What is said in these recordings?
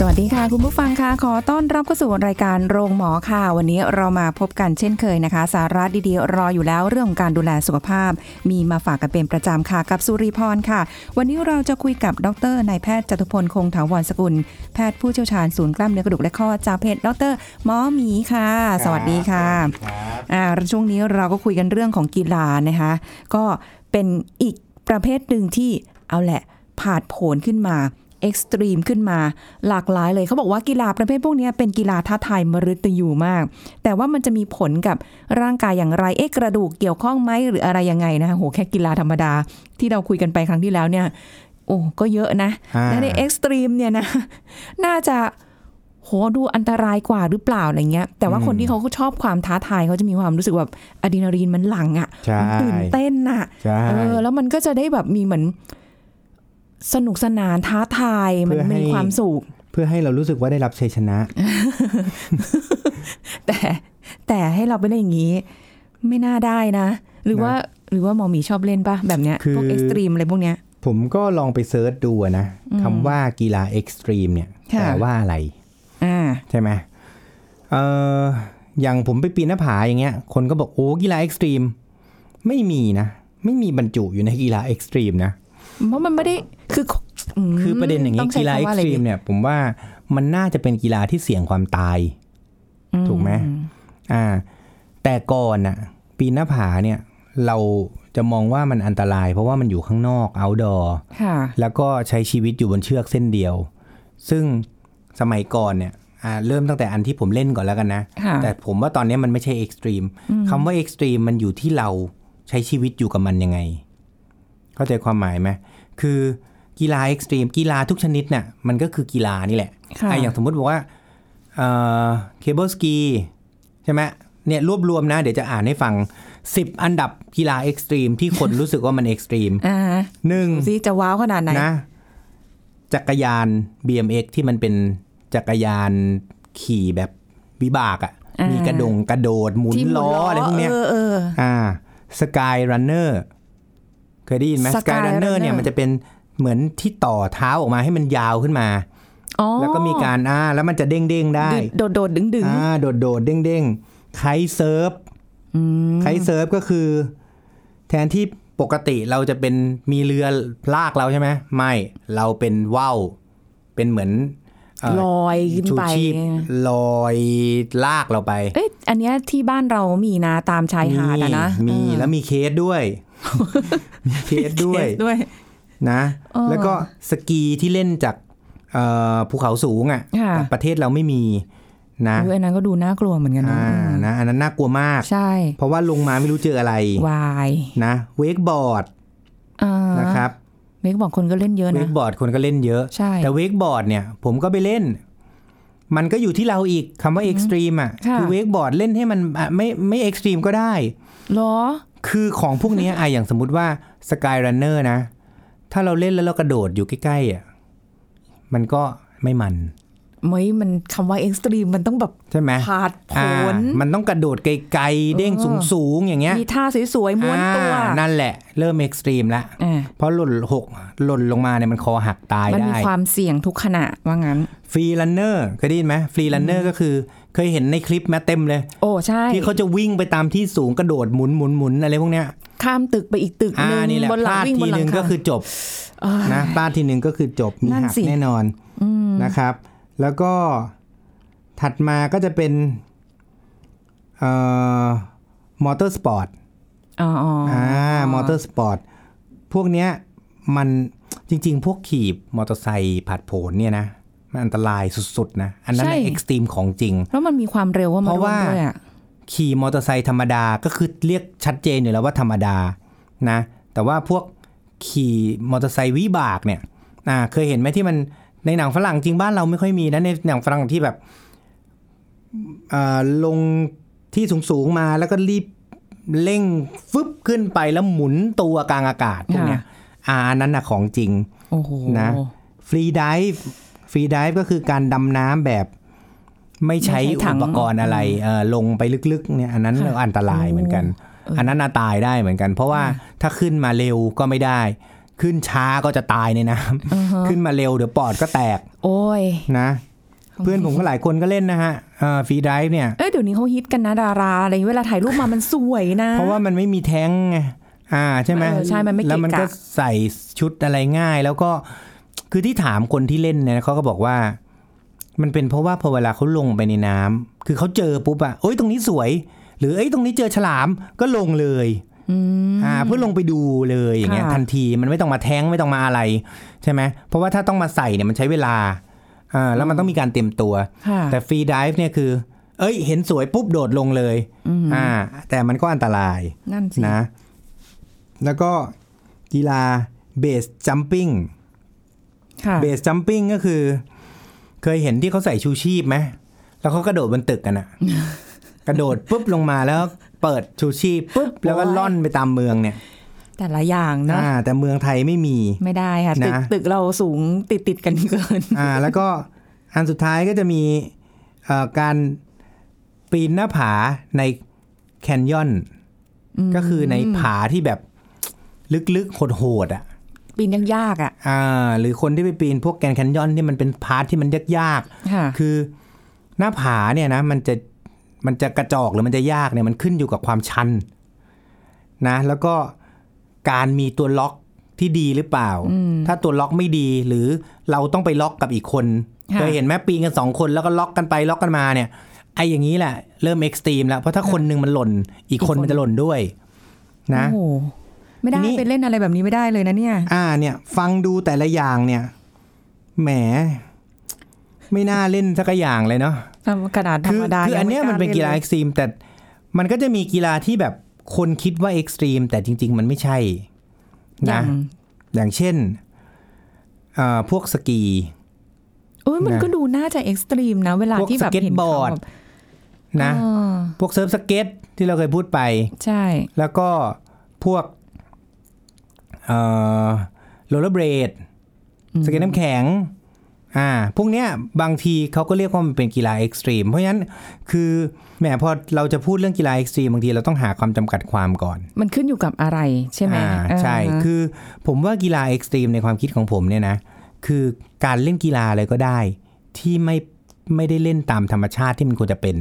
สวัสดีค่ะ คุณผู้ฟังค่ะขอต้อนรับเข้าสู่รายการโรงหมอค่ะ วันนี้เรามาพบกันเช่นเคยนะคะ สาระดีๆ รออยู่แล้วเรื่องของการดูแลสุขภาพ มีมาฝากกันเป็นประจำค่ะกับสุริพรค่ะ วันนี้เราจะคุยกับดรนายแพทย์จตุพลคงถาวรสกุล แพทย์ผู้เชี่ยวชาญศูนย์กล้ามเนื้อกระดูกและข้อจากเพจดรหมอหมีค่ะ สวัสดีค่ะอ่าช่วงนี้เราก็คุยกันเรื่องของกีฬานะคะ ก็เป็นอีกประเภทหนึ่งที่เอาแหละผาดโผนขึ้นมา เอ็กซ์ตรีมขึ้นมาหลากหลายเลยเขาบอกว่ากีฬาประเภทพวกนี้เป็นกีฬาท้าทายมฤตยูมาก แต่ว่ามันจะมีผลกับร่างกายอย่างไรเอ๊ะกระดูกเกี่ยวข้องไหมหรืออะไรยังไงนะคะโหแค่กีฬาธรรมดาที่เราคุยกันไปครั้งที่แล้วเนี่ย โอ้ก็เยอะนะอ่าและในเอ็กซ์ตรีมเนี่ยนะน่าจะโหดูอันตรายกว่าหรือเปล่าอะไรเงี้ย แต่ว่าคนที่เขาชอบความท้าทายเขาจะมีความรู้สึกแบบอะดรีนาลีนมันหลั่งอะใช่มันตื่นเต้นอะใช่เออแล้วมันก็จะได้แบบมีเหมือน สนุกสนานท้าทายมันเพื่อให้มีความสุข เพื่อให้เรารู้สึกว่าได้รับชัยชนะ แต่แต่ให้เราไปเล่นอย่างนี้ ไม่น่าได้นะ หรือว่าหรือว่าหมอหมีชอบเล่นปะแบบเนี้ยคือพวก extreme อะไรพวกเนี้ย ผมก็ลองไป search ดูอะนะคำว่ากีฬา extreme เนี่ยค่ะแปลว่าอะไรอ่าใช่ไหมเอออย่างผมไปปีนหน้าผาอย่างเงี้ย คนก็บอกโอ้กีฬา extreme ไม่มีนะ ไม่มีบรรจุอยู่ในกีฬา extreme นะ เพราะมันไม่ได้คือมคือประเด็นอย่างต้นี้ใช้กีฬาเอ็กคำว่ซ์อะไรตรีมดีเนี่ยผมว่ามันน่าจะเป็นกีฬาที่เสี่ยงความตาย ถูกไหมอ่า แต่ก่อนน่ะปีนหน้าผาเนี่ย เราจะมองว่ามันอันตราย เพราะว่ามันอยู่ข้างนอก outdoor ค่ะแล้วก็ใช้ชีวิตอยู่บนเชือกเส้นเดียว ซึ่งสมัยก่อนเนี่ยอ่าเริ่มตั้งแต่อันที่ผมเล่นก่อนแล้วกันนะค่ะแต่ผมว่าตอนนี้มันไม่ใช่เอ็กซ์ตรีมคำว่าเอ็กซ์ตรีมมันอยู่ที่เราใช้ชีวิตอยู่กับมันยังไง เข้าใจความหมายไหมคือกีฬา extreme กีฬาทุกชนิดเนี่ยมันก็คือกีฬานี่แหละค่ะอะอย่างสมมุติบอกว่า cable ski ใช่ไหมเนี่ยรวบรวมนะ เดี๋ยวจะอ่านให้ฟัง 10 อันดับกีฬา extreme ที่คนรู้สึกว่ามัน extremeอ่าหนึ่งดูซิจะ wow ขนาดไหนนะจักรยาน BMX ที่มันเป็นจักรยานขี่แบบวิบากอะ่ะอ่ามีมีกระดงกระโดดหมุนที่หมุนล้ออะไรพวกเนี้ยเออเอออ่า sky runner เคยได้ยินไหม Sky สกายรันเนอ Runner ร์เนี่ยมันจะเป็นเหมือนที่ต่อเท้าออกมาให้มันยาวขึ้นมาอ๋อแล้วก็มีการอ่าแล้วมันจะเด้งเด้งๆได้ โดดโดดดึงดึงอ่าโดดโดดเด้งเด้งๆ kitesurf kitesurf ก็คือ แทนที่ปกติเราจะเป็นมีเรือลากเราใช่ไหมไม่เราเป็นว่าวเป็นเหมือนเอ่อลอยขึ้นชูไปชีพลอยลากเราไป เอ๊ะอันเนี้ยที่บ้านเรามีนะตามชายหาดอะนะมีเออแล้วมีเคสด้วย มีเคสด้วยเคสด้วย นะเออแล้วก็สกีที่เล่นจากเอ่อภูเขาสูงอะค่ะแต่ประเทศเราไม่มีนะอุ๊ยอันนั้นก็ดูน่ากลัวเหมือนกันนะอ่านะอันนั้นน่ากลัวมากใช่ เพราะว่าลงมาไม่รู้เจออะไรวายนะ wakeboardอ่านะครับเมกบอกคนก็เล่นเยอะเวนะกบอร์ดคนก็เล่นเยอะใช่แต่เวกบอร์ดเนี่ย ผมก็ไปเล่น มันก็อยู่ที่เราอีกคำว่าเอ็กซ์ตรีมอะค่ะคือเวกบอร์ดเล่นให้มันอะไม่ไม่เอ็กซ์ตรีมก็ได้เหรอ คือของพวกเนี้ยอะอย่างสมมุติว่าสกายรันเนอร์นะ ถ้าเราเล่นแล้วเรากระโดดอยู่ใกล้ๆอะมันก็ไม่มันไม่มันคำว่าเอ็กซ์ตรีมมันต้องแบบใช่ไหมผาดโผอ่านมันต้องกระโดดไกลๆ เด้งสูงๆ อย่างเงี้ย มีท่าสวยๆม้วนตัวอ่านั่นแหละ เริ่มเอ็กซ์ตรีมแล้วอ่าเพราะหล่นหกหล่นลงมาเนี่ยมันคอหักตายมันได้มีความเสี่ยงทุกขณะว่างั้น ฟรีรันเนอร์เคยได้ยินไหมฟรีรันเนอร์ก็คือ เคยเห็นในคลิปแม้เต็มเลย โอ้ใช่ ที่เขาจะวิ่งไปตามที่สูงกระโดดหมุนหมุนหมุนอะไรพวกเนี้ยข้ามตึกไปอีกตึกอ่าหนึ่งนี่แหละบนหพลังลาดวิ่งบทีนหลัหนึ่งงก็คาคือจบเอ้ยนะพลาดทีหนึ่งก็คือจบมีนั่นหักสิแน่นอนนะครับ แล้วก็ถัดมาก็จะเป็นเอ่อมอเตอร์สปอร์ตอ๋ออ๋อออ่า motor sport พวกเนี้ยมันจริง ๆ พวกขี่มอเตอร์ไซค์ผัดโผนเนี่ยนะ มันอันตรายสุดๆนะอันนั้น extreme ของจริง แล้วมันมีความเร็วว่ามาเพราะร่วมว่าด้วยอะขี่มอเตอร์ไซค์ธรรมดาก็คือเรียกชัดเจนอยู่แล้วว่าธรรมดานะ แต่ว่าพวกขี่มอเตอร์ไซค์วิบากเนี่ยอ่าเคยเห็นไหมที่มันในหนังฝรั่งจริงบ้านเราไม่ค่อยมีนะในหนังฝรั่งที่แบบอ่าลงที่สูงๆมาแล้วก็รีบเร่งฟึบขึ้นไปแล้วหมุนตัวกลางอากาศพวกเนี้ยอ่าอันนั้นนะของจริงโอ้โหนะ free dive free dive ก็คือการดำน้ำแบบไม่ใช้ไม่ใช้ถังอุปกรณ์อะไรเออลงไปลึกๆเนี่ยอันนั้นค่ะอันตรายเหมือนกัน อันนั้นน่าตายได้เหมือนกัน เพราะว่าถ้าขึ้นมาเร็วก็ไม่ได้ ขึ้นช้าก็จะตายในน้ำอือฮะขึ้นมาเร็วเดี๋ยวปอดก็แตก โอ้ยนะ เพื่อนผมก็หลายคนก็เล่นนะฮะ free dive เนี่ยเอ้ยเดี๋ยวนี้เขาฮิตกันนะดาราอะไรเวลาถ่ายรูปมามันสวยนะ เพราะว่ามันไม่มีแท้งไงอ่าใช่ไหมเออใช่มันไม่เกะกะแล้วมันก็ใส่ชุดอะไรง่ายแล้วก็ คือที่ถามคนที่เล่นเนี่ยเขาก็บอกว่า มันเป็นเพราะว่าพอเวลาเขาลงไปในน้ำคือเขาเจอปุ๊บอะโอ้ยตรงนี้สวย หรือเอ้ยตรงนี้เจอฉลามก็ลงเลยอืมอ่าเพื่อลงไปดูเลยอย่างเงี้ยค่ะทันทีมันไม่ต้องมาแท้งไม่ต้องมาอะไรใช่ไหมเพราะว่าถ้าต้องมาใส่เนี่ยมันใช้เวลาอ่าแล้วมันต้องมีการเตรียมตัวค่ะแต่ free dive เนี่ยคือ เอ้ย เห็นสวยปุ๊บโดดลงเลยอืมอ่า แต่มันก็อันตรายนั่นสินะ แล้วก็กีฬา base jumping ค่ะ base jumping ก็คือ เคยเห็นที่เขาใส่ชูชีพไหมแล้วเขากระโดดบนตึกกันอะกระโดดปุ๊บลงมาแล้วเปิดชูชีพปุ๊บแล้วก็ล่อนไปตามเมืองเนี่ย แต่ละอย่างเนอะอ่าแต่เมืองไทยไม่มีไม่ได้ค่ะตึกนะตึกเราสูงติดติดๆกันเกิน อ่า แล้วก็อันสุดท้ายก็จะมีเอ่อการปีนหน้าผาในแคนยอนก็คือในผาที่แบบลึกๆโหดๆอะ ปีนยากๆอะอ่าหรือคนที่ไปปีนพวก Grand Canyon ที่มันเป็น part ที่มันยากค่ะๆคือหน้าผาเนี่ยนะมันจะมันจะกระจอกหรือมันจะยากเนี่ยมันขึ้นอยู่กับความชันนะ แล้วก็การมีตัวล็อกที่ดีหรือเปล่า ถ้าตัวล็อกไม่ดีหรือเราต้องไปล็อกกับอีกคนค่ะเคยเห็นไหมปีนกันสองคนแล้วก็ล็อกกันไปล็อกกันมาเนี่ยไอ้อย่างนี้แหละเริ่ม extreme แล้วเพราะถ้าคนหนึ่งมันหล่น อีกคนมันจะหล่นด้วย นะโอ้โห ไม่ได้ทีนี้ไปเล่นอะไรแบบนี้ไม่ได้เลยนะเนี่ย อ่าเนี่ย ฟังดูแต่ละอย่างเนี่ยแหม ไม่น่าเล่นสักอย่างเลยเนาะกระดาษธรคืรมดาคืออันเนี้ยยังมันเป็นกีฬาล่เอ็กซ์ตรีมแต่มันก็จะมีกีฬาที่แบบคนคิดว่าเอ็กซ์ตรีมแต่จริง ๆ มันไม่ใช่อนะย่างอย่างเช่นเอ่อพวกสกีเอ้ยมันนะก็ดูน่าจะเอ็กซ์ตรีมนะ เวลาพวกที่แบบสเก็ตเห็นบอเขาร์ดแบบนะอ่าพวก surf skate ที่เราเคยพูดไป ใช่ แล้วก็พวกเอ่อ โรลเลอร์เบรดสเก็ตน้ำแข็งอ่าพวกเนี้ยบางทีเขาก็เรียกว่ามันเป็นกีฬา extreme เพราะฉะนั้นคือแหมพอเราจะพูดเรื่องกีฬา extreme บางทีเราต้องหาความจำกัดความก่อน มันขึ้นอยู่กับอะไรใช่ไหมอ่าใช่อ่าคือผมว่ากีฬา extreme ในความคิดของผมเนี่ยนะคือการเล่นกีฬาอะไรก็ได้ ที่ไม่ไม่ได้เล่นตามธรรมชาติที่มันควรจะเป็น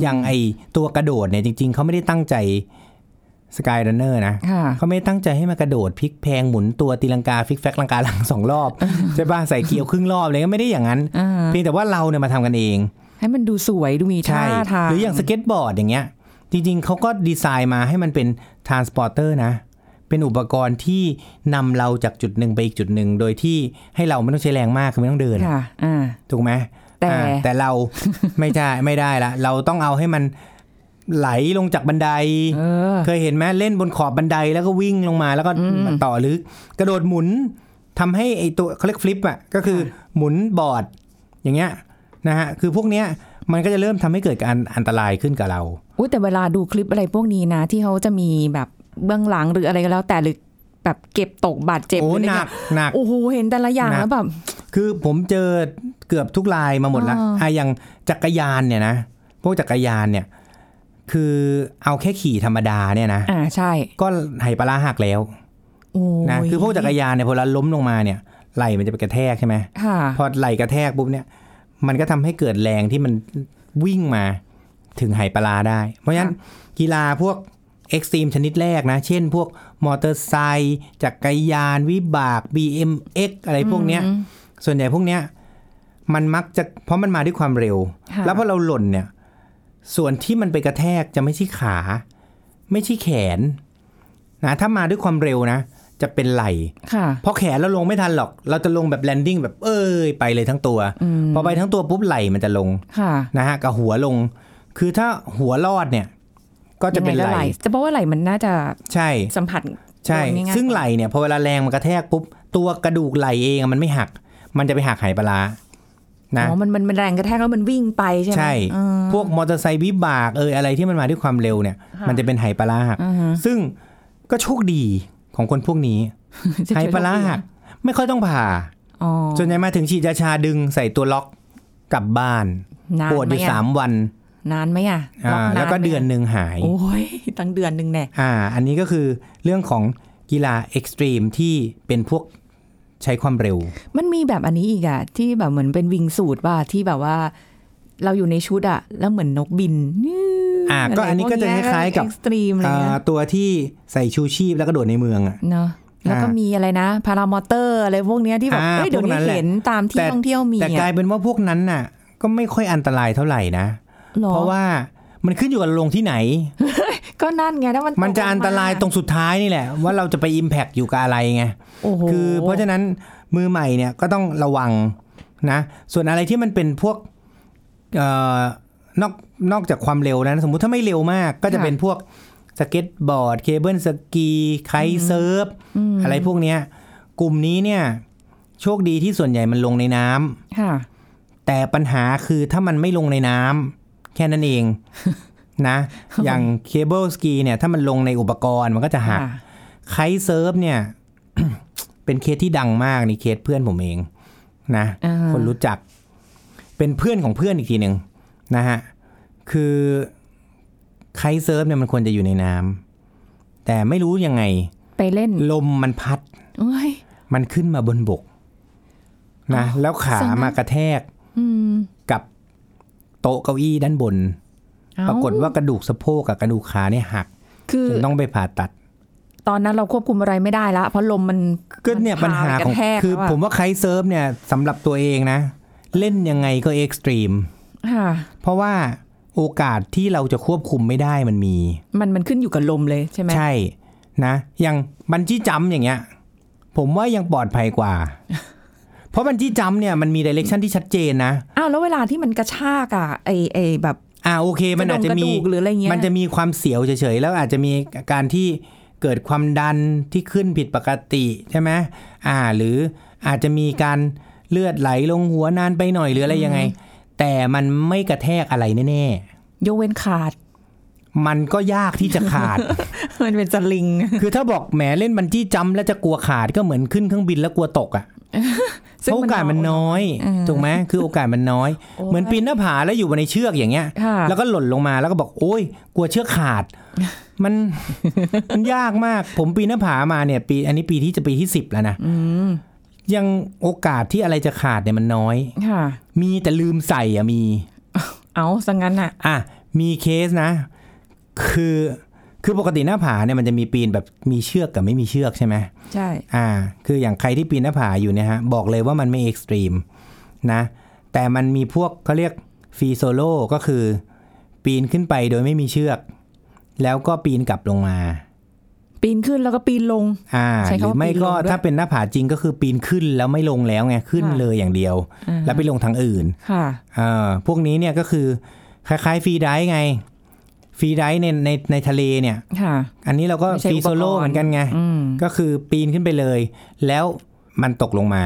อย่างไอตัวกระโดดเนี่ยจริง ๆเขาไม่ได้ตั้งใจ sky runner นะค่ะเขาไม่ได้ตั้งใจให้มากระโดดพลิกแพลงหมุนตัวตีลังกาฟิกแฟกลังกาหลังสองรอบใช่ป่ะใส่เกลียวครึ่งรอบเลยก็ไม่ได้อย่างนั้นอ่าเพียงแต่ว่าเราเนี่ยมาทำกันเอง ให้มันดูสวยดูมีท่ามีทางหรืออย่างสเก็ตบอร์ดอย่างเงี้ย จริง ๆเขาก็ดีไซน์มาให้มันเป็น transporter นะ เป็นอุปกรณ์ที่นำเราจากจุดหนึ่งไปอีกจุดหนึ่งโดยที่ให้เราไม่ต้องใช้แรงมากคือไม่ต้องเดินค่ะอ่าถูกไหมแต่อ่าแต่เราไม่ได้ไม่ได้ละเราต้องเอาให้มัน ไหลลงจากบันไดเออเคยเห็นไหมเล่นบนขอบบันไดแล้วก็วิ่งลงมาแล้วก็มาต่อหรือกระโดดหมุนทำให้ไอตัวเขาเรียกฟลิปอะก็คือหมุนบอร์ดอย่างเงี้ยนะฮะคือพวกเนี้ยมันก็จะเริ่มทำให้เกิดการอันตรายขึ้นกับเราอุ้ยแต่เวลาดูคลิปอะไรพวกนี้นะ ที่เขาจะมีแบบเบื้องหลังหรืออะไรก็แล้ว แต่หรือแบบเก็บตกบาดเจ็บโอ้หรืออะไรหนักเงี้ยหนักโอ้โหเห็นแต่ละอย่างหนักแล้วแบบคือผมเจอเกือบทุกลายมาหมดละอ่าอะอย่างจักรยานเนี่ยนะพวกจักรยานเนี่ย คือเอาแค่ขี่ธรรมดาเนี่ยนะอ่าใช่ ก็ไหปลาร้าหักแล้วโอ้ยนะคือพวกจักรยานเนี่ยพอเราล้มลงมาเนี่ยไหลมันจะไปกระแทกใช่ไหมค่ะพอไหลกระแทกปุ๊บเนี่ย มันก็ทำให้เกิดแรงที่มันวิ่งมาถึงไหปลาร้าได้ เพราะฉะนั้นกีฬาพวก extreme ชนิดแรกนะ เช่นพวกมอเตอร์ไซค์จักรยานวิบาก BMX อะไรพวกเนี้ย ส่วนใหญ่พวกเนี้ยมันมักจะเพราะมันมาด้วยความเร็วค่ะแล้วพอเราหล่นเนี่ย ส่วนที่มันไปกระแทกจะไม่ใช่ขา ไม่ใช่แขนนะถ้ามาด้วยความเร็วนะ จะเป็นไหล่ค่ะเพราะแขนเราลงไม่ทันหรอก เราจะลงแบบ landing แบบเอ้ยไปเลยทั้งตัวพอไปทั้งตัวปุ๊บไหล่มันจะลงค่ะนะฮะกับหัวลง คือถ้าหัวรอดเนี่ย ก็จะเป็นยังไหไงก็ล่แต่เพราะว่าไหลมันน่าจะใช่สัมผัสใช่โดนง่ายๆซึ่งไหลเนี่ยพอเวลาแรงมันกระแทกปุ๊บตัวกระดูกไหลเองอะมันไม่หัก มันจะไปหักไหปลาร้า นะอ๋อมันมันมันแรงกระแทกแล้วมันวิ่งไปใช่ไหมใช่อืมพวกมอเตอร์ไซค์วิบากเอยอะไรที่มันมาด้วยความเร็วเนี่ยค่ะมันจะเป็นไหปลาร้าหักอือฮึซึ่งก็โชคดีของคนพวกนี้จะไหเจอปลาร้าหักไม่ค่อยต้องผ่าอ๋อส่วนใหญ่มาถึงฉีดยาชาดึงใส่ตัวล็อกกลับบ้านนานปวดอไหมยู่อะสามวัน นานไหมอะอ่าล็อกาแล้วก็ไหมะเดือนหนึ่งหาย โอ้ยตั้งเดือนหนึ่งแน่อ่า อันนี้ก็คือเรื่องของกีฬาเอ็กซ์ตรีมที่เป็นพวก ใช้ความเร็ว มันมีแบบอันนี้อีกอะที่แบบเหมือนเป็นวิงสูตรป่ะที่แบบว่า เราอยู่ในชุดอะแล้วเหมือนนกบินอ่าก็อันนี้ก็จะคล้ายๆกับเอ็กซ์ตรีมอะไรอ่าเงี้ยตัวที่ใส่ชูชีพแล้วก็โดดในเมืองอะเนาะแล้วก็อ่ามีมีอะไรนะพารามอเตอร์อะไรพวกเนี้ยที่แบบอ่าเอ้ยเดี๋ยวพวกนั้นี้นแหละเห็นตามที่แต่ท่องเที่ยวมีแต่กลาอะยเป็นว่าพวกนั้นน่ะ ก็ไม่ค่อยอันตรายเท่าไหร่นะหรอเพราะว่า มันขึ้นอยู่กับลงที่ไหน ก็นั่นไงถ้ามันมันจะตกลงอันตรายตรงสุดท้ายนี่แหละ ว่าเราจะไปอิมแพกอยู่กับอะไรไงโอ้โหคือเพราะฉะนั้นมือใหม่เนี่ยก็ต้องระวังนะ ส่วนอะไรที่มันเป็นพวกเอ่อนอกนอกจากความเร็วนะสมมุติถ้าไม่เร็วมาก ก็จะเป็นพวกสเก็ตบอร์ด cable ski kite surf อะไรพวกเนี้ย กลุ่มนี้เนี่ย โชคดีที่ส่วนใหญ่มันลงในน้ำค่ะแต่ปัญหาคือถ้ามันไม่ลงในน้ำ แค่นั้นเองนะ อย่าง cable ski เนี่ยถ้ามันลงในอุปกรณ์มันก็จะหักค่ะ kite surf เนี่ย เป็นเคสที่ดังมากนี่เคสเพื่อนผมเอง นะอ่าคนรู้จัก เป็นเพื่อนของเพื่อนอีกทีหนึ่งนะฮะ คือ kite surf เนี่ยมันควรจะอยู่ในน้ำแต่ไม่รู้ยังไง ไปเล่น ลมมันพัดเอ้ยมันขึ้นมาบนบกนะอ๋อแล้วขาซะงั้นมากระแทกอืมกับ โต๊ะเก้าอี้ด้านบนเอ้ปรากฏว่ากระดูกสะโพกกับกระดูกขาเนี่ยหักคือจนต้องไปผ่าตัด ตอนนั้นเราควบคุมอะไรไม่ได้ละเพราะลมมันก็เนี่ยมันพัดไปกระแทกแล้วปัญหาของคือผมว่า kite surf เนี่ยสำหรับตัวเองนะ เล่นยังไงก็ extreme ค่ะเพราะว่าโอกาสที่เราจะควบคุมไม่ได้มันมี มันมันขึ้นอยู่กับลมเลยใช่ไหมใช่นะอย่าง bungee jump อย่างเงี้ย ผมว่ายังปลอดภัยกว่า เพราะ bungee jump เนี่ยมันมี direction ที่ชัดเจนนะอ้าวแล้วเวลาที่มันกระชากอะไอไอแบบอ่าโอเค มันอาจจะมีกระดูกหรืออะไรเงี้ยมันจะมีความเสียวเฉยๆแล้วอาจจะมีการที่เกิดความดันที่ขึ้นผิดปกติใช่ไหมอ่า หรืออาจจะมีการเลือดไหลลงหัวนานไปหน่อยหรืออะไรยังไง แต่มันไม่กระแทกอะไรแน่ยกเว้นขาดๆมันก็ยากที่จะขาด มันเป็นสลิง คือถ้าบอกแหมเล่นบันจี้จัมป์แล้วจะกลัวขาดก็เหมือนขึ้นเครื่องบินแล้วกลัวตกอะ่ะ ซึ่งเพราะโอกาสมันน้อยอืมถูกไหมคือโอกาสมันน้อยโอ้ยเหมือนปีนหน้าผาแล้วอยู่บนในเชือกอย่างเงี้ยค่ะแล้วก็หล่นลงมาแล้วก็บอกโอ้ยกลัวเชือกขาด มันมันยากมาก ผมปีนหน้าผามาเนี่ย ปี อันนี้ปีที่จะปีที่สิบแล้วนะอืมยังโอกาสที่อะไรจะขาดเนี่ยมันน้อยค่ะมีแต่ลืมใส่อะมี เอาซะงั้นอะอะมีเคสนะ คือ คือปกติหน้าผาเนี่ยมันจะมีปีนแบบมีเชือกกับไม่มีเชือกใช่ไหมใช่อ่า คืออย่างใครที่ปีนหน้าผาอยู่เนี่ยฮะบอกเลยว่ามันไม่เอ็กซ์ตรีมนะแต่มันมีพวกเขาเรียก free solo ก็คือ ปีนขึ้นไปโดยไม่มีเชือก แล้วก็ปีนกลับลงมา ปีนขึ้นแล้วก็ปีนลง อ่าใช้คำหรือว่าไม่ปีนลงก็ด้วยถ้าเป็นหน้าผาจริงก็คือปีนขึ้นแล้วไม่ลงแล้วไงขึ้นค่ะเลยอย่างเดียวอ่าแล้วไปลงทางอื่น ค่ะเอ่าพวกนี้เนี่ยก็คือคล้ายๆ free dive ไง free dive ในในในทะเลเนี่ยค่ะอันนี้เราก็ไม่ใช่ free solo อุปกรณ์เหมือนกันไงอืมก็คือปีนขึ้นไปเลย แล้วมันตกลงมา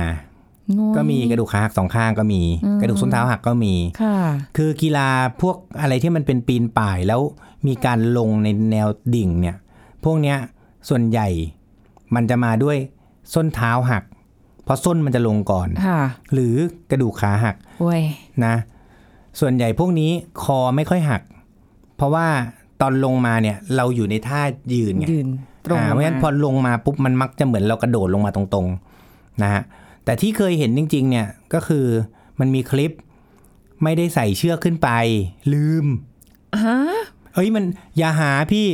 โง่ก็มีกระดูกขาหักสองข้างก็มีอืมกระดูกส้นเท้าหักก็มีค่ะคือกีฬาพวกอะไรที่มันเป็นปีนป่ายแล้วมีการลงในแนวดิ่งเนี่ย พวกเนี้ยส่วนใหญ่มันจะมาด้วยส้นเท้าหัก เพราะส้นมันจะลงก่อนค่ะหรือกระดูกขาหักโว้ยนะ ส่วนใหญ่พวกนี้คอไม่ค่อยหัก เพราะว่าตอนลงมาเนี่ยเราอยู่ในท่ายืนไงยืนตรงอ่าเพราะฉะนั้นพอลงมาปุ๊บมันมักจะเหมือนเรากระโดดลงมาตรงๆนะฮะแต่ที่เคยเห็นจริง ๆ เนี่ยก็คือมันมีคลิปไม่ได้ใส่เชือกขึ้นไป ลืมฮะเอ้ยมันอย่าหาพี่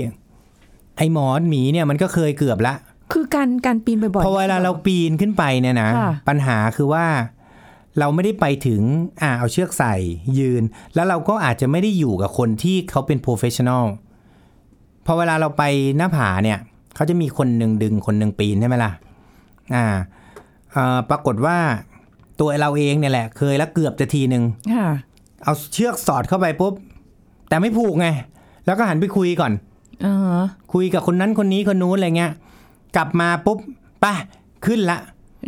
ไอหมอนหมีเนี่ยมันก็เคยเกือบละ คือการการปีนบ่อยๆพอเวลาเราปีนขึ้นไปเนี่ยนะค่ะปัญหาคือว่า เราไม่ได้ไปถึงอ่าเอาเชือกใส่ยืน แล้วเราก็อาจจะไม่ได้อยู่กับคนที่เขาเป็นโปรเฟชชั่นอลพอเวลาเราไปหน้าผาเนี่ยเขาจะมีคนหนึ่งดึงคนหนึ่งปีนใช่ไหมล่ะอ่าเอ่อปรากฏว่าตัวเราเองเนี่ยแหละ เคยแล้วเกือบจะทีหนึ่งค่ะเอาเชือกสอดเข้าไปปุ๊บ แต่ไม่ผูกไง แล้วก็หันไปคุยก่อนเออคุยกับคนนั้นคนนี้คนนู้นอะไรเงี้ย กลับมาปุ๊บไป่ะขึ้นละ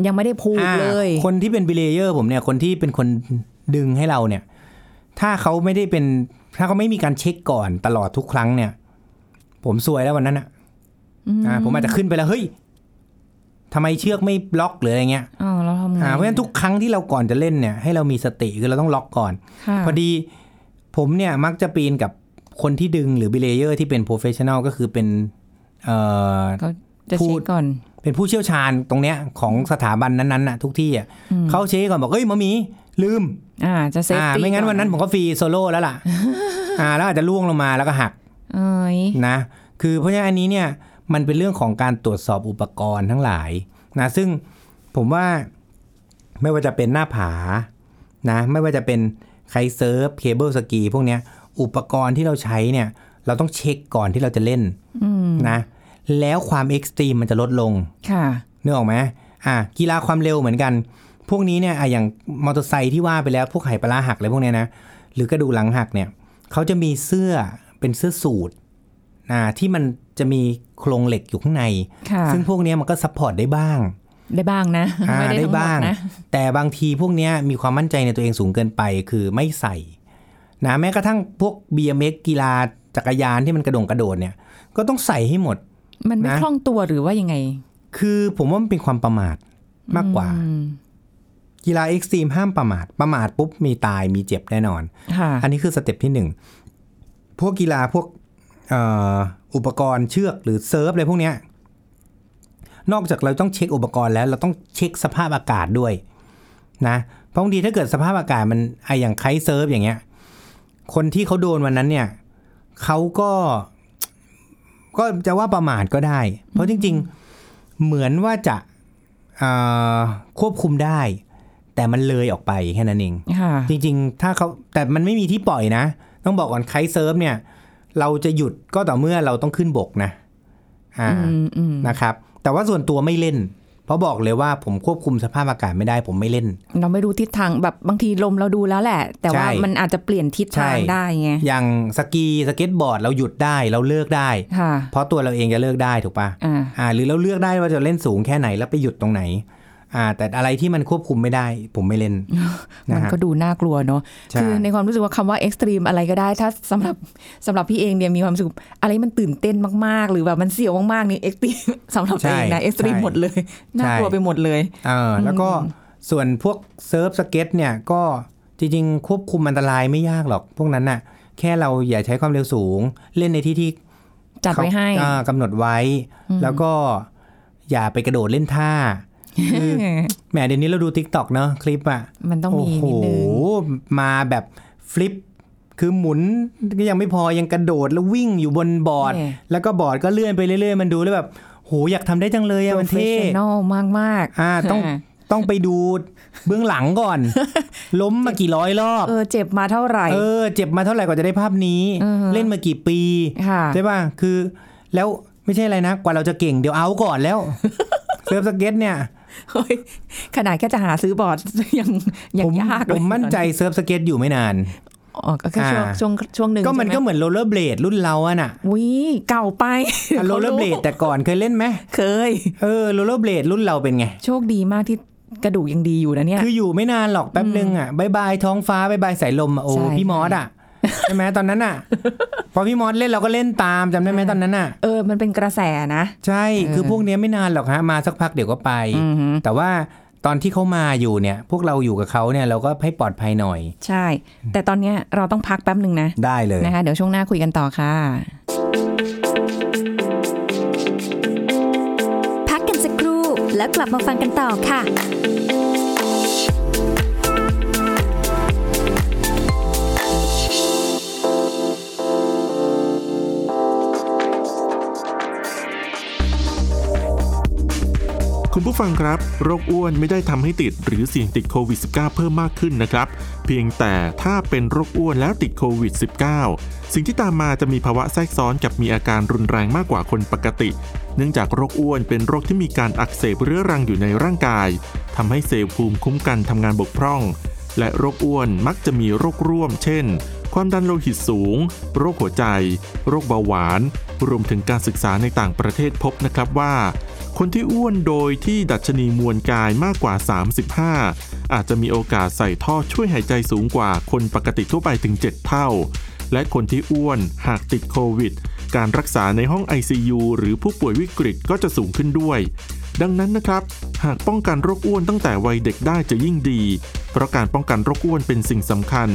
ยังไม่ได้พูดอ่าเลย คนที่เป็น belayer ผมเนี่ย คนที่เป็นคนดึงให้เราเนี่ย ถ้าเขาไม่ได้เป็น ถ้าเขาไม่มีการเช็คก่อนตลอดทุกครั้งเนี่ย ผมซวยแล้ววันนั้นอะอ่าผมอาจจะขึ้นไปแล้วเฮ้ยทำไมเชือกไม่ล็อกหรืออะไรเงี้ยอ๋อเราทำไงอ่าเพราะฉะนั้นทุกครั้งที่เราก่อนจะเล่นเนี่ย ให้เรามีสติคือเราต้องล็อกก่อนค่ะพอดีผมเนี่ยมักจะปีนกับคนที่ดึงหรือ belayer ที่เป็นโปรเฟชชั่น a ลก็คือเป็น เอ่อเขาจะพูดเช็คก่อน เป็นผู้เชี่ยวชาญตรงเนี้ยของสถาบันนั้นๆน่ะทุกที่อะเขาเช็คก่อนบอกเอ้ยมามีลืม อ่าจะ safe อ่าตี้ไม่งั้นวันนั้นผมก็ free solo แล้วล่ะ อ่าแล้วอาจจะร่วงลงมาแล้วก็หักเอ้ยนะ คือเพราะฉะนั้นอันนี้เนี่ยมันเป็นเรื่องของการตรวจสอบอุปกรณ์ทั้งหลายนะซึ่งผมว่าไม่ว่าจะเป็นหน้าผานะไม่ว่าจะเป็น kite surf cable ski พวกเนี้ยอุปกรณ์ที่เราใช้เนี่ย เราต้องเช็คก่อนที่เราจะเล่นนะ แล้วความ extreme มันจะลดลงค่ะนึกออกไหมอะกีฬาความเร็วเหมือนกัน พวกนี้เนี่ยอะอย่างมอเตอร์ไซค์ที่ว่าไปแล้วพวกไหปลาร้าหักอะไรพวกเนี้ยนะหรือกระดูกหลังหักเนี่ยเขาจะมีเสื้อเป็นเสื้อสูทอ่าที่มันจะมีโครงเหล็กอยู่ข้างในค่ะซึ่งพวกเนี้ยมันก็ support ได้บ้าง ได้บ้างนะอ่าไม่ได้ได้ทั้งหมดบ้างนะแต่บางทีพวกเนี้ยมีความมั่นใจในตัวเองสูงเกินไปคือไม่ใส่นะแม้กระทั่งพวก BMX กีฬาจักรยานที่มันกระโดดกระโดดเนี่ย ก็ต้องใส่ให้หมด มันไม่นะคล่องตัวหรือว่ายังไง คือผมว่ามันเป็นความประมาทมากกว่าอืมกีฬา extreme ห้ามประมาท ประมาทปุ๊บมีตายมีเจ็บแน่นอนค่ะอันนี้คือ step ที่หนึ่ง พวกกีฬาพวกเอ่ออุปกรณ์เชือกหรือ surf อะไรพวกเนี้ย นอกจากเราต้องเช็คอุปกรณ์แล้ว เราต้องเช็คสภาพอากาศด้วย นะ เพราะบางทีถ้าเกิดสภาพอากาศมันไออย่าง kite surf อย่างเงี้ย คนที่เขาโดนวันนั้นเนี่ยเขาก็ ก็จะว่าประมาทก็ได้ เพราะจริง ๆ เหมือนว่าจะเอ่อควบคุมได้ แต่มันเลยออกไปแค่นั้นเองค่ะจริง ๆ ถ้าเขาแต่มันไม่มีที่ปล่อยนะ ต้องบอกก่อนไคท์เซิร์ฟเนี่ย เราจะหยุดก็ต่อเมื่อเราต้องขึ้นบกนะ อ่าอืมอืมนะครับ แต่ว่าส่วนตัวไม่เล่น เพราะบอกเลยว่าผมควบคุมสภาพอากาศไม่ได้ผมไม่เล่น เราไม่รู้ทิศทางแบบบางทีลมเราดูแล้วแหละ แต่ว่าใช่มันอาจจะเปลี่ยนทิศทางใช่ได้ไงอย่าง ski skateboard เราหยุดได้เราเลิกได้ค่ะเพราะตัวเราเองจะเลิกได้ถูกปะอ่าอ่าหรือเราเลือกได้ว่าจะเล่นสูงแค่ไหนแล้วไปหยุดตรงไหน อ่า แต่อะไรที่มันควบคุมไม่ได้ ผมไม่เล่น มันะนฮะก็ดูน่ากลัวเนอะใช่คือในความรู้สึกว่าคำว่า extreme อะไรก็ได้ ถ้าสำหรับสำหรับพี่เองเนี่ยมีความรู้สึกอะไรมันตื่นเต้นมากๆ หรือแบบมันเสียวมากๆนี่ extremeสำหรับตัวเองนะ extreme หมดเลยน่ากลัวไปหมดเลยเออแล้วก็ส่วนพวก surf skate เนี่ยก็จริงๆ ควบคุมอันตรายไม่ยากหรอก พวกนั้นน่ะ แค่เราอย่าใช้ความเร็วสูง เล่นในที่ที่จัดไว้ให้เขาอ่ากำหนดไว้ แล้วก็อย่าไปกระโดดเล่นท่าคือ แหมเดี๋ยวนี้เราดู TikTok เนอะคลิปอะ มันต้องโอ้มีโหนนิดนึงมาแบบ flip คือหมุนก็ยังไม่พอยังกระโดดแล้ววิ่งอยู่บนบอร์ดแหมแล้วก็บอร์ดก็เลื่อนไปเรื่อยๆ มันดูแล้วแบบโหอยากทำได้จังเลยอะมันเท่ professional มากมากๆอ่าต้องอ่าต้องไปดูเบื้องหลังก่อน ล้มมากี่ร้อยรอบเออเจ็บมาเท่าไหร่ เออเจ็บมาเท่าไหร่กว่าจะได้ภาพนี้อือฮะเล่นมากี่ปีค่ะใช่ป่ะคือ แล้วไม่ใช่อะไรนะ กว่าเราจะเก่งเดี๋ยวเอาก่อนแล้ว surf skate เนี่ยเฮ้ย ขนาดแค่จะหาซื้อบอร์ดยังยากเลยผมมั่นใจ surf skate อยู่ไม่นานอ๋อก็แค่ช่วงอ่าช่วงช่วงหนึ่งก็มันใช่ไหก็เหมือนโรลเลอร์เบลดรุ่นเราอะน่ะวิเก่าไปโรลเลอร์เบลดแต่ก่อนเคยเล่นไหมเคย เออโรลเลอร์เบลดรุ่นเราเป็นไง โชคดีมากที่กระดูกยังดีอยู่นะเนี่ย คืออยู่ไม่นานหรอกแป๊บนึงอะ bye bye ท้องฟ้า bye bye สายลมอะโอ้ใช่พี่มอสอะ ใช่ไหมตอนนั้นอะ พอพี่มอสเล่นเราก็เล่นตามจำได้ไหมตอนนั้นอะเออมันเป็นกระแสนะ ใช่คือพวกเนี้ยไม่นานหรอกฮะมาสักพักเดี๋ยวก็ไปอือฮึแต่ว่าตอนที่เขามาอยู่เนี่ย พวกเราอยู่กับเขาเนี่ยเราก็ให้ปลอดภัยหน่อย ใช่ แต่ตอนเนี้ยเราต้องพักแป๊บหนึ่งนะได้เลยนะคะเดี๋ยวช่วงหน้าคุยกันต่อค่ะ พักกันสักครู่แล้วกลับมาฟังกันต่อค่ะ คุณผู้ฟังครับ โรคอ้วนไม่ได้ทำให้ติดหรือเสี่ยงติดโควิด -19 เพิ่มมากขึ้นนะครับ เพียงแต่ถ้าเป็นโรคอ้วนแล้วติดโควิด -19 สิ่งที่ตามมาจะมีภาวะแทรกซ้อนกับมีอาการรุนแรงมากกว่าคนปกติ เนื่องจากโรคอ้วนเป็นโรคที่มีการอักเสบเรื้อรังอยู่ในร่างกายทำให้เซลล์ภูมิคุ้มกันทำงานบกพร่อง และโรคอ้วนมักจะมีโรคร่วม เช่น ความดันโลหิตสูง โรคหัวใจ โรคเบาหวาน รวมถึงการศึกษาในต่างประเทศพบนะครับว่า คนที่อ้วนโดยที่ดัชนีมวลกายมากกว่า 35 อาจจะมีโอกาสใส่ท่อช่วยหายใจสูงกว่าคนปกติทั่วไปถึง 7 เท่า และคนที่อ้วนหากติดโควิด การรักษาในห้อง ICU หรือผู้ป่วยวิกฤตก็จะสูงขึ้นด้วย ดังนั้นนะครับ หากป้องกันโรคอ้วนตั้งแต่วัยเด็กได้จะยิ่งดี เพราะการป้องกันโรคอ้วนเป็นสิ่งสำคัญ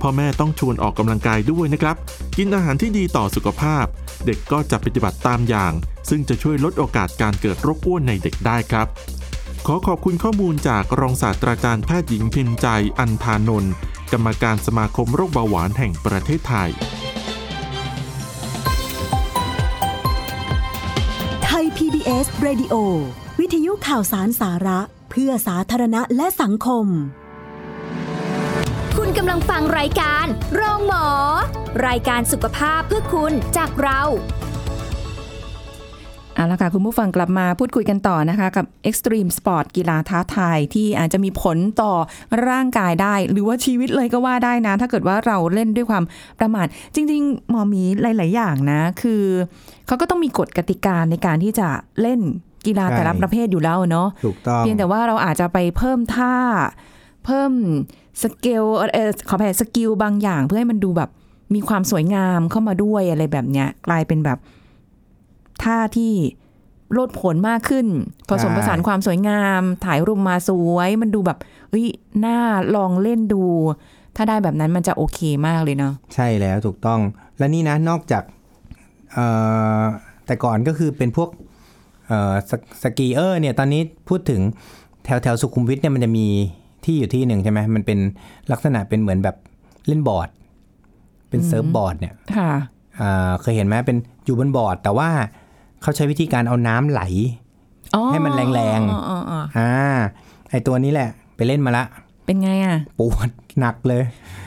พ่อแม่ต้องชวนออกกำลังกายด้วยนะครับ กินอาหารที่ดีต่อสุขภาพ เด็กก็จะปฏิบัติตามอย่าง ซึ่งจะช่วยลดโอกาสการเกิดโรคอ้วนในเด็กได้ครับ ขอขอบคุณข้อมูลจากรองศาสตราจารย์แพทย์หญิงพิมพ์ใจ อันธานนท์กรรมการสมาคมโรคเบาหวานแห่งประเทศไทย ไทย PBS Radio วิทยุข่าวสารสาระ เพื่อสาธารณะและสังคม กำลังฟังรายการ โรงหมอ รายการสุขภาพเพื่อคุณจากเราเอาละค่ะ คุณผู้ฟังกลับมาพูดคุยกันต่อนะคะ กับ Extreme Sport กีฬาท้าทายที่อาจจะมีผลต่อร่างกายได้ หรือว่าชีวิตเลยก็ว่าได้นะ ถ้าเกิดว่าเราเล่นด้วยความประมาทจริง ๆ หมอหมีหลาย ๆ อย่างนะ คือเขาก็ต้องมีกฎกติกาในการที่จะเล่นกีฬาใช่แต่ละประเภทอยู่แล้วเนาะถูกต้องเพียงแต่ว่าเราอาจจะไปเพิ่มท่าเพิ่ม สเกลเออขอแผ่สกิลบางอย่าง เพื่อให้มันดูแบบมีความสวยงามเข้ามาด้วยอะไรแบบเนี้ย กลายเป็นแบบท่าที่โลดผลมากขึ้น ผสมใช่ผสานความสวยงาม ถ่ายรูปมาสวย มันดูแบบเฮ้ยน่าลองเล่นดู ถ้าได้แบบนั้นมันจะโอเคมากเลยเนาะใช่แล้วถูกต้อง และนี่นะนอกจากเออแต่ก่อนก็คือเป็นพวกเออสสกีเออร์เนี่ยตอนนี้พูดถึงแถวแถวสุขุมวิทเนี่ยมันจะมี ที่อยู่ที่หนึ่งใช่ไหมมันเป็นลักษณะเป็นเหมือนแบบเล่นบอร์ด เป็นเซิร์ฟบอร์ดเนี่ยค่ะอ่าเคยเห็นไหมเป็นอยู่บนบอร์ด แต่ว่าเขาใช้วิธีการเอาน้ำไหลอ๋อให้มันแรงๆอ๋ออ๋ออ๋ออ่าไอตัวนี้แหละ ไปเล่นมาละ เป็นไงอะปวดหนักเลย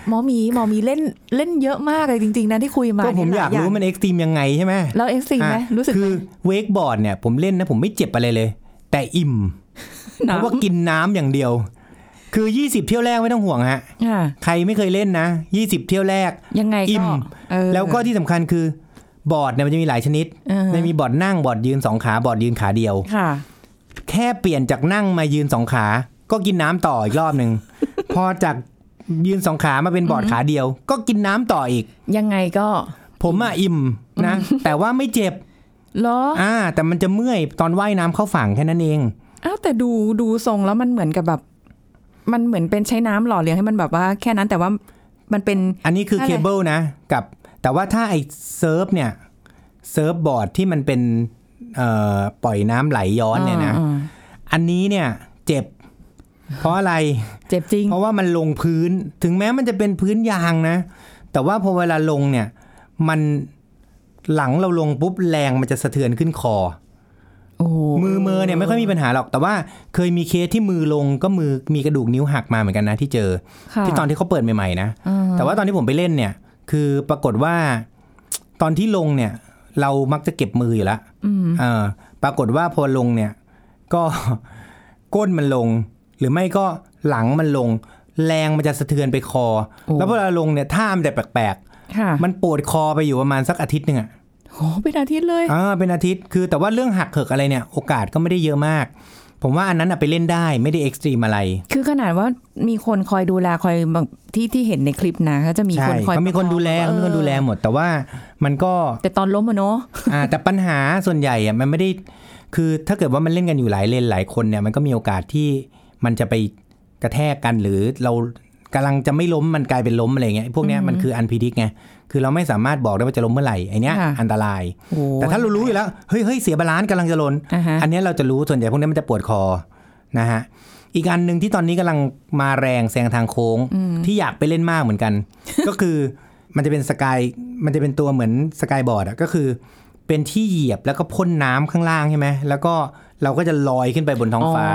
หมอหมีหมอหมีเล่นเล่นเยอะมากเลยจริง ๆ นะที่คุยมาก็ผมเนี่อยากหลรู้ว่ามัน extreme ยังไงใช่ไหมแล้ว extreme ไหมอะรู้สึกคืไหมอ wakeboard เนี่ยผมเล่นนะผมไม่เจ็บอะไรเลย แต่อิ่มเพราะว่ากินน้ำอย่างเดียว คือ 20 เที่ยวแรกไม่ต้องห่วงฮะค่ะใครไม่เคยเล่นนะ 20 เที่ยวแรก ยังไงอิ่ก็มเออแล้วก็ที่สำคัญคือบอร์ดเนี่ยมันจะมีหลายชนิดเออมันมีบอร์ดนั่งบอร์ดยืนสองขาบอร์ดยืนขาเดียวค่ะ แค่เปลี่ยนจากนั่งมายืนสองขา ก็กินน้ำต่ออีกรอบหนึ่งพอจากยืนสองขามาเป็นบอร์ดขาเดียว ก็กินน้ำต่ออีก ยังไงก็ ผมอะอิ่มนะแต่ว่าไม่เจ็บเหรออ่า แต่มันจะเมื่อยตอนว่ายน้ำเข้าฝั่งแค่นั้นเองอ้าวแต่ดูดูทรงแล้วมันเหมือนกับแบบ มันเหมือนเป็นใช้น้ำหล่อเลี้ยงให้มันแบบว่าแค่นั้นแต่ว่ามันเป็น อันนี้คืออะไรเคเบิลนะกับ แต่ว่าถ้าไอ้ surf เนี่ย surfboard ที่มันเป็นเอ่อปล่อยน้ำไหลย้อนเนี่ยนะอ่าอันนี้เนี่ยเจ็บ เพราะอะไร เจ็บจริง เพราะว่ามันลงพื้น ถึงแม้มันจะเป็นพื้นยางนะ แต่ว่าพอเวลาลงเนี่ย มันหลังเราลงปุ๊บแรงมันจะสะเทือนขึ้นคอโอ้โห มือเมอเนี่ยไม่ค่อยมีปัญหาหรอก แต่ว่าเคยมีเคสที่มือลงก็มือมีกระดูกนิ้วหักมาเหมือนกันนะที่เจอค่ะที่ตอนที่เขาเปิดใหม่ๆนะอ่าแต่ว่าตอนที่ผมไปเล่นเนี่ย คือปรากฏว่าตอนที่ลงเนี่ย เรามักจะเก็บมืออยู่แล้วอืมเออปรากฏว่าพอลงเนี่ย ก็ก้นมันลง หรือไม่ก็หลังมันลง แรงมันจะสะเทือนไปคอ แล้วเวลาลงเนี่ยท่ามันแต่แปลกค่ะๆมันปวดคอไปอยู่ประมาณสักอาทิตย์หนึ่งอะ โหเป็นอาทิตย์เลยอ่าเป็นอาทิตย์คือแต่ว่าเรื่องหักเหิกอะไรเนี่ย โอกาสก็ไม่ได้เยอะมาก ผมว่าอันนั้นอะไปเล่นได้ไม่ได้เอ็กซ์ตรีมอะไร คือขนาดว่ามีคนคอยดูแลคอยแบบที่ที่เห็นในคลิปนะเขาจะมีใช่คนคอยเขามีคนดูแลประเขาคองมีคนดูแลหมด แต่ว่ามันก็แต่ตอนล้มอะเนาะอ่าแต่ปัญหาส่วนใหญ่อะมันไม่ได้คือถ้าเกิดว่ามันเล่นกันอยู่หลายเลนหลายคนเนี่ยมันก็มีโอกาสที่มันจะไปกระแทกกันหรือเรา กำลังจะไม่ล้มมันกลายเป็นล้มอะไรเงี้ยพวกเนี้ยมันคือ unpredict ไงคือเราไม่สามารถบอกได้ว่าจะล้มเมื่อไหร่ไอเนี้ยค่ะอันตรายโอ้แต่ถ้าเรารู้อยู่แล้วเฮ้ยเฮ้ยเสีย balance กำลังจะล้มอ่าฮะอันเนี้ยเราจะรู้ส่วนใหญ่พวกนี้มันจะปวดคอนะฮะอีกอันหนึ่งที่ตอนนี้กำลังมาแรงแซงทางโค้งที่อยากไปเล่นมากเหมือนกัน ก็คือมันจะเป็นสกายมันจะเป็นตัวเหมือนสกายบอร์ดอะก็คือ เป็นที่เหยียบแล้วก็พ่นน้ำข้างล่างใช่ไหมแล้วก็เราก็จะลอยขึ้นไปบนท้องฟ้า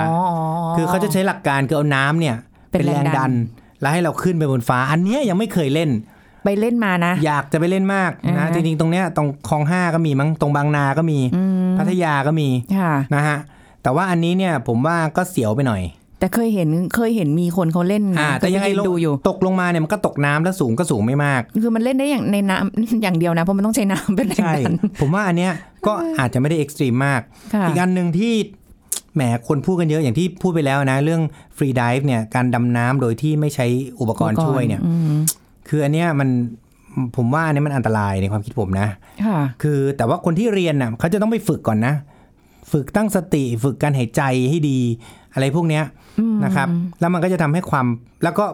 คือเขาจะใช้หลักการคือเอาน้ำเนี่ยเป็นแรงดัน แล้วให้เราขึ้นไปบนฟ้า อันเนี้ยยังไม่เคยเล่น ไปเล่นมานะ อยากจะไปเล่นมากอ่านะฮะจริงๆตรงเนี้ยตรงคลองห้าก็มีมั้งตรงบางนาก็มีอืมพัทยาก็มีค่ะนะฮะแต่ว่าอันนี้เนี่ยผมว่าก็เสียวไปหน่อยแต่แต่เคยเห็นเคยเห็นมีคนเขาเล่นนะอ่าแต่ยังไงเคปลงดูอยู่ ตกลงมาเนี่ยมันก็ตกน้ำแล้วสูงก็สูงไม่มาก คือมันเล่นได้อย่างในน้ำอย่างเดียวนะเพราะมันต้องใช้น้ำเป็นแรงใช่ดันผมว่าอันเนี้ยก็อาจจะไม่ได้ extreme มากค่ะอีกอันหนึ่งที่ แหมคนพูดกันเยอะอย่างที่พูดไปแล้วนะ เรื่อง freedive เนี่ยการดำน้ำโดยที่ไม่ใช้อุปกรณ์ช่วยเนี่ยอืมคืออันเนี้ยมันผมว่าอันเนี้ยมันอันตรายในความคิดผมนะค่ะคือแต่ว่าคนที่เรียนน่ะเขาจะต้องไปฝึกก่อนนะ ฝึกตั้งสติ ฝึกการหายใจให้ดี อะไรพวกเนี้ยนะครับ แล้วมันก็จะทำให้ความแล้วก็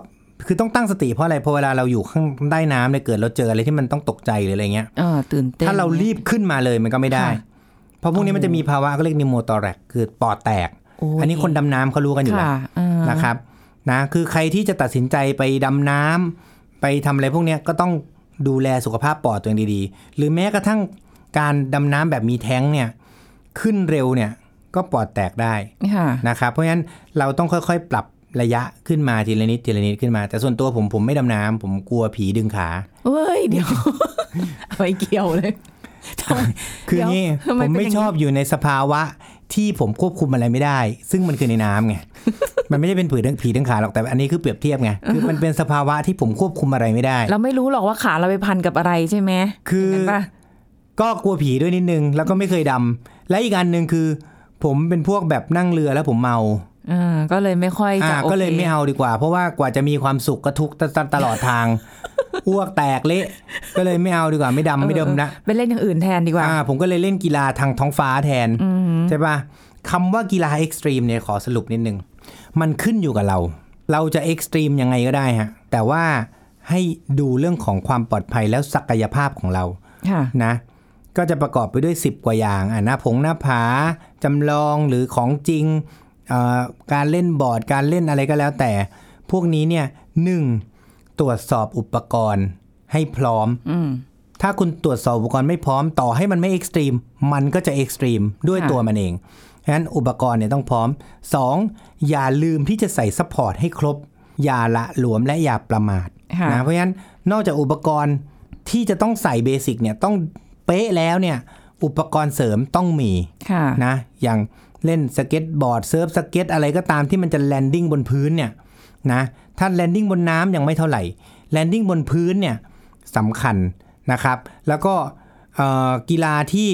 คือต้องตั้งสติเพราะอะไรเพราะเวลาเราอยู่ข้างใต้น้ำเนี่ยเกิดเราเจออะไรที่มันต้องตกใจหรืออะไรเงี้ยเออตื่นเต้นถ้าเรารีบขึ้นมาเลยมันก็ไม่ได้ค่ะ เพราะพวกนี้มันจะมีภาวะก็เรียกนิโมตอแรกคือปอดแตกโอ้อันนี้คนดำน้ำเขารู้กันอยู่แล้วค่ะเออนะครับนะคือใครที่จะตัดสินใจไปดำน้ำไปทำอะไรพวกเนี้ยก็ต้องดูแลสุขภาพปอดตัวเองดีๆ หรือแม้กระทั่งการดำน้ำแบบมีแท้งเนี่ยขึ้นเร็วเนี่ยก็ปอดแตกได้ค่ะนะครับเพราะฉะนั้นเราต้องค่อยๆ ปรับระยะขึ้นมาทีละนิดทีละนิดขึ้นมา แต่ส่วนตัวผมผมไม่ดำน้ำผมกลัวผีดึงขาเว้ยเดี๋ยวไปเกี่ยวเลยทำไม คือเดี๋ยวงี้ทำไมผมเป็นไม่อย่างนี้ชอบอยู่ในสภาวะที่ผมควบคุมอะไรไม่ได้ ซึ่งมันคือในน้ำไงมันไม่ได้เป็นผีดึงผีดึงขาหรอกแต่อันนี้คือเปรียบเทียบไงคือมันเป็นสภาวะที่ผมควบคุมอะไรไม่ได้ เราไม่รู้หรอกว่าขาเราไปพันกับอะไรใช่ไหมคือเห็นปะก็กลัวผีด้วยนิดนึง แล้วก็ไม่เคยดำและอีกอันหนึ่งคือ ผมเป็นพวกแบบนั่งเรือแล้วผมเมาอ่าก็เลยไม่ค่อยจะอ่าโอเคก็เลยไม่เอาดีกว่า เพราะว่ากว่าจะมีความสุขก็ทุกข์ตตตลอดทาง อ้วกแตกเละ ก็เลยไม่เอาดีกว่าไม่ดำไม่ดมนะไปเล่นอย่างอื่นแทนดีกว่าอ่า ผมก็เลยเล่นกีฬาทางท้องฟ้าแทนใช่ปะคำว่ากีฬา extreme เนี่ยขอสรุปนิดนึง มันขึ้นอยู่กับเรา เราจะ extreme ยังไงก็ได้ฮะ แต่ว่าให้ดูเรื่องของความปลอดภัยแล้วศักยภาพของเราค่ะนะ ก็จะประกอบไปด้วย 10 กว่าอย่างอะหน้าผาหน้าผาจำลองหรือของจริงเอ่อการเล่นบอร์ดการเล่นอะไรก็แล้วแต่ พวกนี้เนี่ยหนึ่ง ตรวจสอบอุปกรณ์ให้พร้อมอืมถ้าคุณตรวจสอบอุปกรณ์ไม่พร้อมต่อให้มันไม่ extreme มันก็จะ extremeด้วยค่ะตัวมันเองฉะนั้นอุปกรณ์เนี่ยต้องพร้อม 2. อย่าลืมที่จะใส่ support ให้ครบ อย่าละหลวมและอย่าประมาทค่ะนะเพราะฉะนั้นนอกจากอุปกรณ์ที่จะต้องใส่ basic เนี่ยต้องเป๊ะแล้วเนี่ยอุปกรณ์เสริมต้องมีค่ะนะอย่างเล่นสเก็ตบอร์ดเซิร์ฟสเก็ตอะไรก็ตามที่มันจะ landing บนพื้นเนี่ยนะ ถ้า landing บนน้ำยังไม่เท่าไหร่ landing บนพื้นเนี่ยสำคัญนะครับ แล้วก็เอ่อกีฬาที่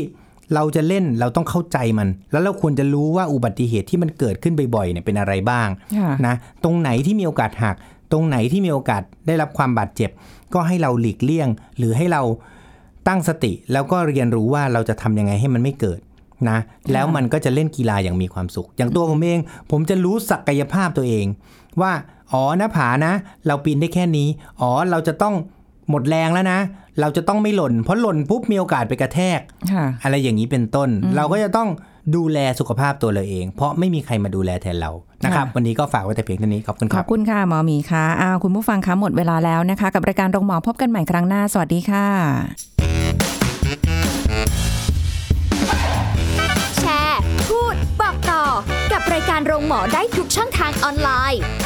เราจะเล่นเราต้องเข้าใจมัน แล้วเราควรจะรู้ว่าอุบัติเหตุที่มันเกิดขึ้นบ่อยๆเนี่ยเป็นอะไรบ้างค่ะนะตรงไหนที่มีโอกาสหัก ตรงไหนที่มีโอกาสได้รับความบาดเจ็บ ก็ให้เราหลีกเลี่ยง หรือให้เราตั้งสติ แล้วก็เรียนรู้ว่าเราจะทำยังไงให้มันไม่เกิดนะแล้วมันก็จะเล่นกีฬาอย่างมีความสุข อย่างตัวผมเอง ผมจะรู้ศักยภาพตัวเอง ว่า อ๋อหน้าผานะ เราปีนได้แค่นี้ อ๋อเราจะต้องหมดแรงแล้วนะ เราจะต้องไม่หล่น เพราะหล่นปุ๊บมีโอกาสไปกระแทกค่ะอะไรอย่างนี้เป็นต้น เราก็จะต้องดูแลสุขภาพตัวเราเอง เพราะไม่มีใครมาดูแลแทนเรา นะครับค่ะวันนี้ก็ฝากไว้แต่เพียงเท่านี้ ขอบคุณคขรัอบบคุณค่ะหมอหมีค่ะอ้าวคุณผู้ฟังคะหมดเวลาแล้วนะคะ กับรายการโรงหมอพบกันใหม่ครั้งหน้า สวัสดีค่ะ แชร์ พูด บอกต่อ กับรายการโรงหมอได้ทุกช่องทางออนไลน์เ